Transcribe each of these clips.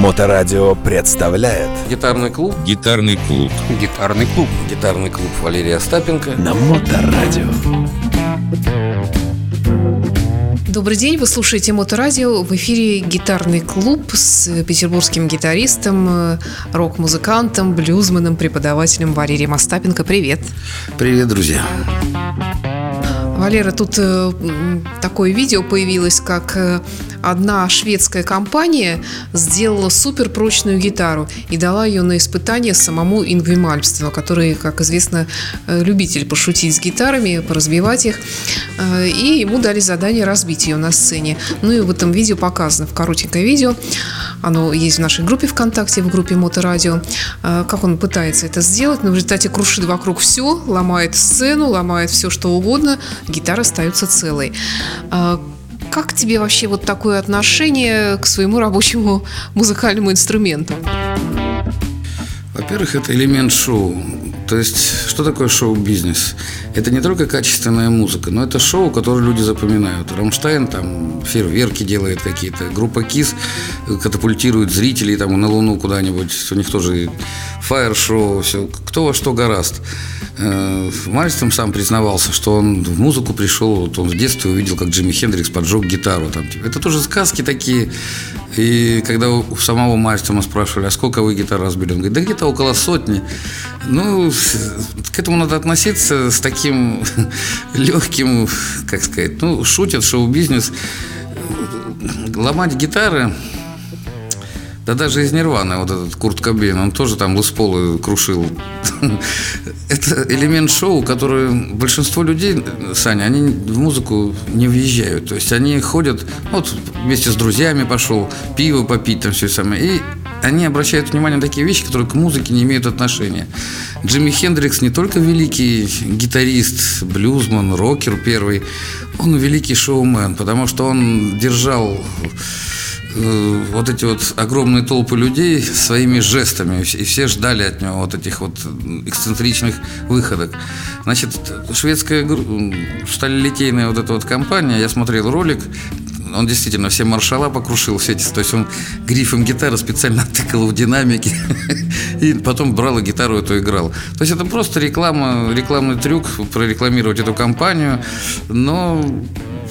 Моторадио представляет Гитарный клуб Гитарный клуб. Гитарный клуб Гитарный клуб Валерия Остапенко на Моторадио. Добрый день, вы слушаете Моторадио. В эфире гитарный клуб с петербургским гитаристом, э, рок-музыкантом, блюзменом, преподавателем Валерием Остапенко. Привет. Привет, друзья Валера, тут э, такое видео появилось, как э, одна шведская компания сделала суперпрочную гитару и дала ее на испытание самому Ингви Мальмстену, который, как известно, э, любитель пошутить с гитарами, поразбивать их. Э, и ему дали задание разбить ее на сцене. Ну и в этом видео показано, в коротенькое видео, оно есть в нашей группе ВКонтакте, в группе Моторадио, э, как он пытается это сделать, но в результате крушит вокруг все, ломает сцену, ломает все, что угодно, гитара остается целой. Как тебе вообще вот такое отношение к своему рабочему музыкальному инструменту? Во-первых, это элемент шоу. То есть, что такое шоу-бизнес? Это не только качественная музыка, но это шоу, которое люди запоминают. Рамштайн там фейерверки делает какие-то, группа КИС катапультирует зрителей там на Луну куда-нибудь, у них тоже фаер-шоу, все, кто во что гораст. Э, Мальстом сам признавался, что он в музыку пришел, вот он в детстве увидел, как Джимми Хендрикс поджег гитару. Там, типа. Это тоже сказки такие. И когда у самого Мальстома спрашивали, а сколько вы гитар разбили, он говорит, да где-то около сотни. Ну, к этому надо относиться с таким легким, как сказать, ну, шутят шоу-бизнес. Ломать гитары да даже из Нирваны вот этот Курт Кобейн, он тоже там Лысполы крушил. Это элемент шоу, который большинство людей, Саня, они в музыку не въезжают. То есть они ходят, вот вместе с друзьями пошел, пиво попить, там все самое. И они обращают внимание на такие вещи, которые к музыке не имеют отношения. Джимми Хендрикс не только великий гитарист, блюзман, рокер первый, он великий шоумен, потому что он держал Э, вот эти вот огромные толпы людей своими жестами, и все ждали от него вот этих вот эксцентричных выходок. Значит, шведская сталелитейная вот эта вот компания, я смотрел ролик, он действительно все маршала покрушил, все эти, то есть он грифом гитары специально тыкал в динамики и потом брал и гитару эту играл. То есть это просто реклама, рекламный трюк прорекламировать эту компанию, но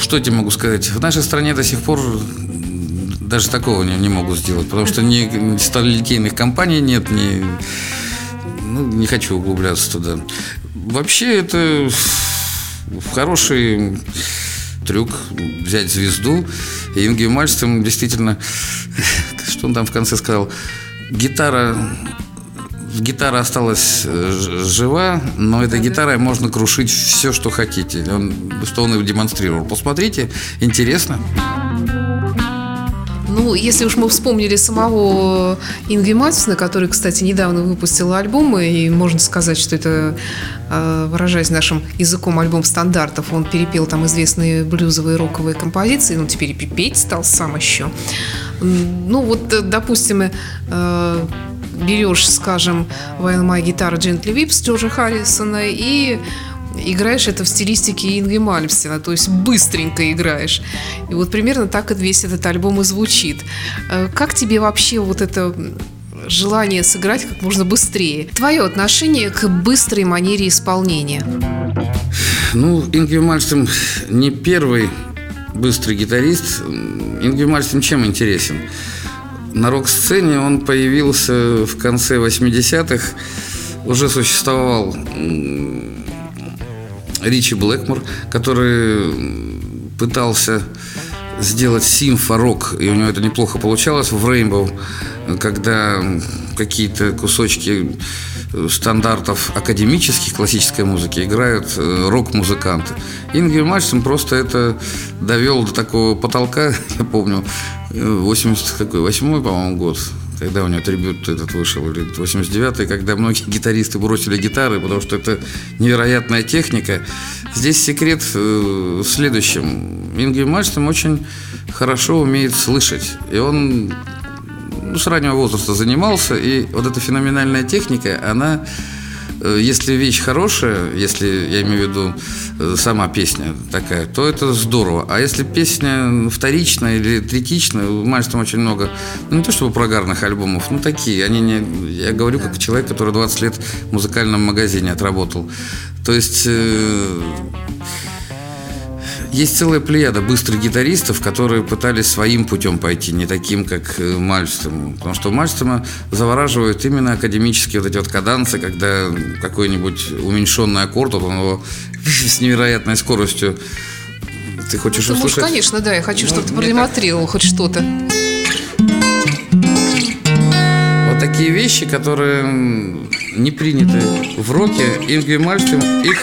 что я тебе могу сказать? В нашей стране до сих пор даже такого не, не могу сделать, потому что ни, сталелитейных компаний нет, ни, ну, не хочу углубляться туда. Вообще это хороший трюк взять звезду. И Инги Мальстом действительно, что он там в конце сказал, гитара гитара осталась э, жива, но этой гитарой можно крушить все, что хотите. Он, что он и демонстрировал. Посмотрите, интересно. Ну, если уж мы вспомнили самого Ингви Матисона, который, кстати, недавно выпустил альбом, и можно сказать, что это, э, выражаясь нашим языком, альбом стандартов, он перепел там известные блюзовые роковые композиции, ну, теперь и петь стал сам еще. Ну, вот, э, допустим, э, берешь, скажем, While My Guitar Gently Weeps Джорджа Харрисона и играешь это в стилистике Инги Мальмстена, то есть быстренько играешь. И вот примерно так весь этот альбом и звучит. Э, как тебе вообще вот это желание сыграть как можно быстрее? Твое отношение к быстрой манере исполнения? Ну, Ингви Мальстем не первый быстрый гитарист. Ингви Мальстем чем интересен? На рок-сцене он появился в конце 80-х. Уже существовал Ричи Блэкмор, который пытался сделать симфорок, и у него это неплохо получалось в Rainbow, когда какие-то кусочки стандартов академических классической музыки играют э, рок-музыканты. Ингель Мальстон просто это довел до такого потолка, я помню, 88 по-моему, год, когда у него трибют этот вышел, или 89-й, когда многие гитаристы бросили гитары, потому что это невероятная техника. Здесь секрет э, в следующем. Ингви Мальстом очень хорошо умеет слышать, и он ну, с раннего возраста занимался, и вот эта феноменальная техника, она если вещь хорошая, если я имею в виду э, сама песня такая, то это здорово. А если песня вторичная или третичная, у Мальстом очень много, ну не то чтобы прогарных альбомов, ну такие, они не, я говорю как человек, который 20 лет в музыкальном магазине отработал. То есть э, есть целая плеяда быстрых гитаристов, которые пытались своим путем пойти, не таким, как э, Мальстом. Потому что Мальстома завораживают именно академические вот эти вот каданцы, когда какой-нибудь уменьшенный аккорд, вот он его с невероятной скоростью ты хочешь можешь, услышать? конечно, да, я хочу, Ну, чтобы ты продемонстрировал хоть что-то. Вот такие вещи, которые не приняты в роке, Ингви Мальстом их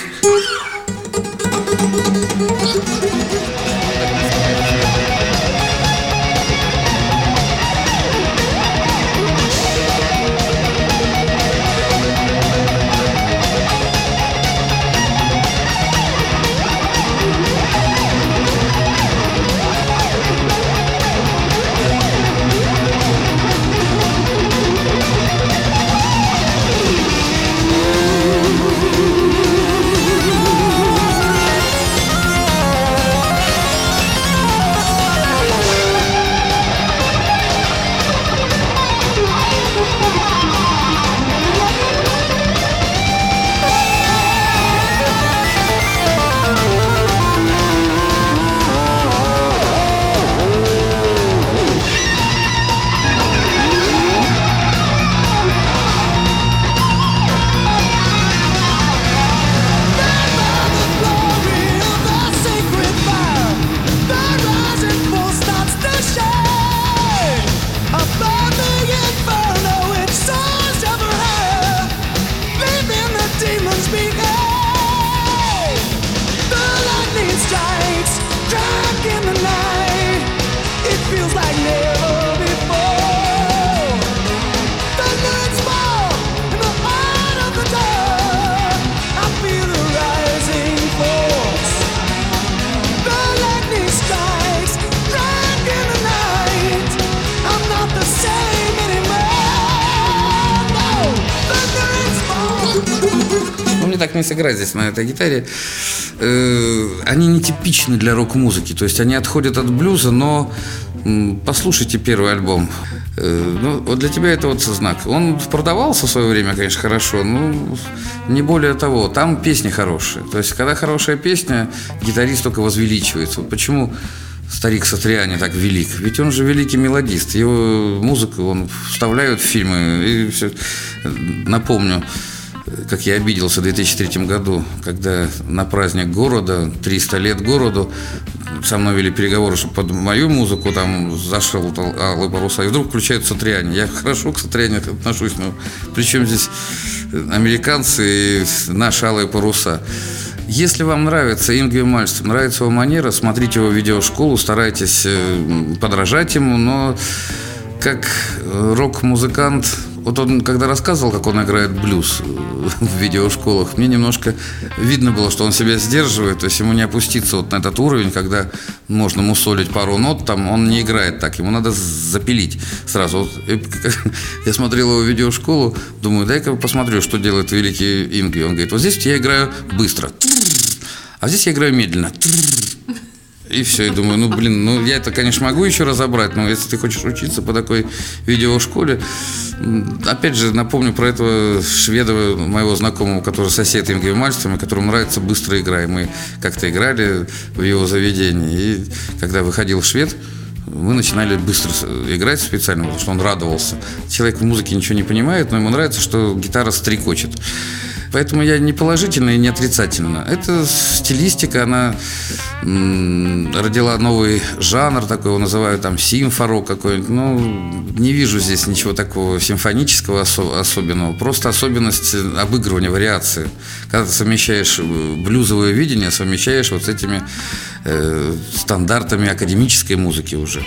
мне сыграть здесь на этой гитаре. Э, они нетипичны для рок-музыки. То есть они отходят от блюза, но послушайте первый альбом. Э, ну, вот для тебя это вот знак. Он продавался в свое время, конечно, хорошо, но не более того. Там песни хорошие. То есть, когда хорошая песня, гитарист только возвеличивается. Вот почему старик Сатриани так велик? Ведь он же великий мелодист. Его музыку он вставляют в фильмы. И все. Напомню, как я обиделся в 2003 году, когда на праздник города, 300 лет городу, со мной вели переговоры, чтобы под мою музыку там зашел Алый Паруса, и вдруг включают Сатриани. Я хорошо к Сатриани отношусь, но причем здесь американцы и наши Алые Паруса. Если вам нравится Ингви Мальстом, нравится его манера, смотрите его видеошколу, старайтесь э, подражать ему, но как э, рок-музыкант, вот он когда рассказывал, как он играет блюз э, в видеошколах, мне немножко видно было, что он себя сдерживает, то есть ему не опуститься вот на этот уровень, когда можно мусолить пару нот, там он не играет так, ему надо запилить сразу. Вот, как- я смотрел его видеошколу, думаю, дай-ка посмотрю, что делает великий Ингви. Он говорит, вот здесь я играю быстро, а здесь я играю медленно. И все, и думаю, ну блин, ну я это, конечно, могу еще разобрать, но если ты хочешь учиться по такой видеошколе, опять же, напомню про этого шведа, моего знакомого, который сосед Ингви Мальстрома, которому нравится быстрая игра. И мы как-то играли в его заведении. И когда выходил швед, мы начинали быстро играть специально, потому что он радовался. Человек в музыке ничего не понимает, но ему нравится, что гитара стрекочет. Поэтому я не положительно и не отрицательно. Это стилистика, она родила новый жанр такой, его называют там симфорок какой-нибудь. Ну, не вижу здесь ничего такого симфонического осо- особенного. Просто особенность обыгрывания, вариации. Когда ты совмещаешь э, блюзовое видение, совмещаешь вот с этими э, стандартами академической музыки уже.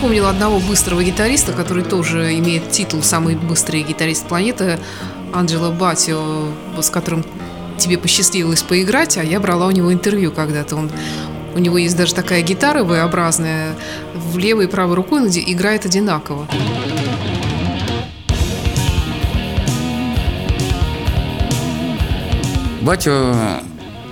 Вспомнила одного быстрого гитариста, который тоже имеет титул «Самый быстрый гитарист планеты», Анджело Батио, с которым тебе посчастливилось поиграть, а я брала у него интервью когда-то. Он, у него есть даже такая гитара V-образная, в левой и правой рукой он играет одинаково. Батя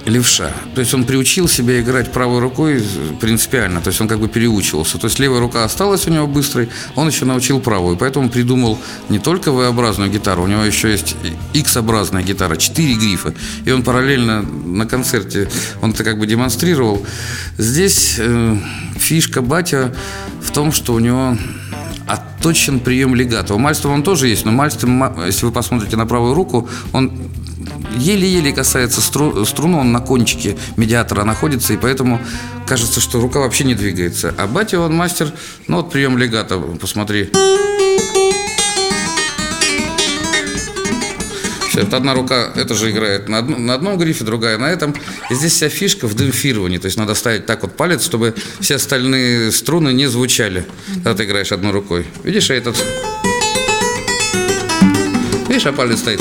левша. То есть он приучил себя играть правой рукой принципиально. То есть он как бы переучивался. То есть левая рука осталась у него быстрой, он еще научил правую. Поэтому придумал не только V-образную гитару, у него еще есть X-образная гитара, 4 грифа. И он параллельно на концерте, он это как бы демонстрировал. Здесь э, фишка батя в том, что у него отточен прием легато. У он тоже есть, но Мальстов, ма- если вы посмотрите на правую руку, он еле-еле касается стру- струны, он на кончике медиатора находится, и поэтому кажется, что рука вообще не двигается. А батя, он мастер, ну вот прием легато, посмотри. Всё, это одна рука, это же играет на, одном- на одном грифе, другая на этом. И здесь вся фишка в демпфировании. То есть надо ставить так вот палец, чтобы все остальные струны не звучали, когда ты играешь одной рукой. Видишь, а этот... Видишь, а палец стоит.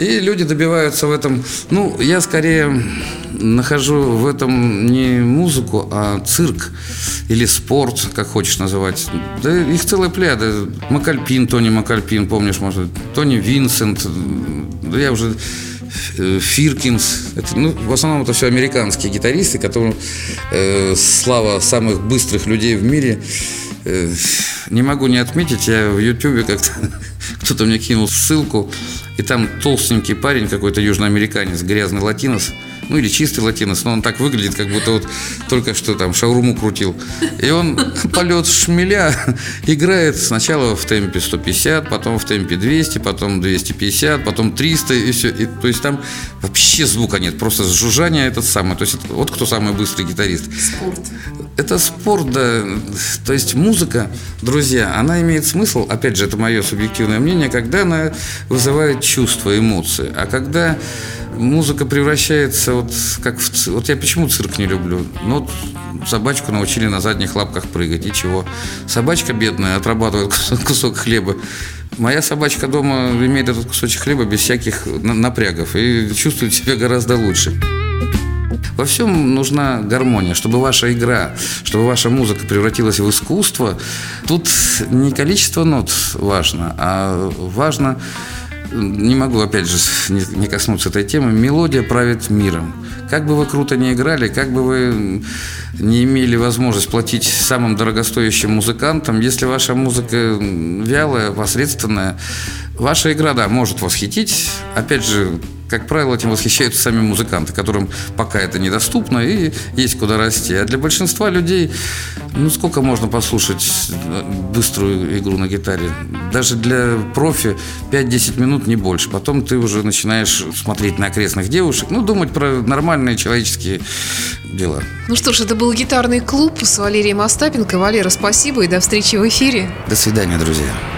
И люди добиваются в этом. Ну, я скорее нахожу в этом не музыку, а цирк или спорт, как хочешь называть. Да их целая плеяда. Макальпин, Тони Макальпин, помнишь, может, Тони Винсент, да я уже э, Фиркинс. Это, ну, в основном это все американские гитаристы, которым э, слава самых быстрых людей в мире. Э, не могу не отметить, я в Ютубе как-то кто-то мне кинул ссылку, и там толстенький парень, какой-то южноамериканец, грязный латинос, ну или чистый латинос, но он так выглядит, как будто вот только что там шаурму крутил. И он полет шмеля играет сначала в темпе 150, потом в темпе 200, потом 250, потом 300 и все. И, то есть там вообще звука нет, просто жужжание этот самый. То есть вот кто самый быстрый гитарист. Это спорт, да. То есть музыка, друзья, она имеет смысл, опять же, это мое субъективное мнение, когда она вызывает чувства, эмоции. А когда музыка превращается вот как в... Вот я почему цирк не люблю? Ну, вот собачку научили на задних лапках прыгать, и чего? Собачка бедная отрабатывает кусок, хлеба. Моя собачка дома имеет этот кусочек хлеба без всяких на- напрягов и чувствует себя гораздо лучше. Во всем нужна гармония, чтобы ваша игра, чтобы ваша музыка превратилась в искусство. Тут не количество нот важно, а важно, не могу опять же не, коснуться этой темы, мелодия правит миром. Как бы вы круто не играли, как бы вы не имели возможность платить самым дорогостоящим музыкантам, если ваша музыка вялая, посредственная, ваша игра, да, может восхитить. Опять же, как правило, этим восхищаются сами музыканты, которым пока это недоступно и есть куда расти. А для большинства людей, ну сколько можно послушать э, быструю игру на гитаре? Даже для профи 5-10 минут, не больше. Потом ты уже начинаешь смотреть на окрестных девушек, ну думать про нормальные человеческие дела. Ну что ж, это был гитарный клуб с Валерием Остапенко. Валера, спасибо и до встречи в эфире. До свидания, друзья.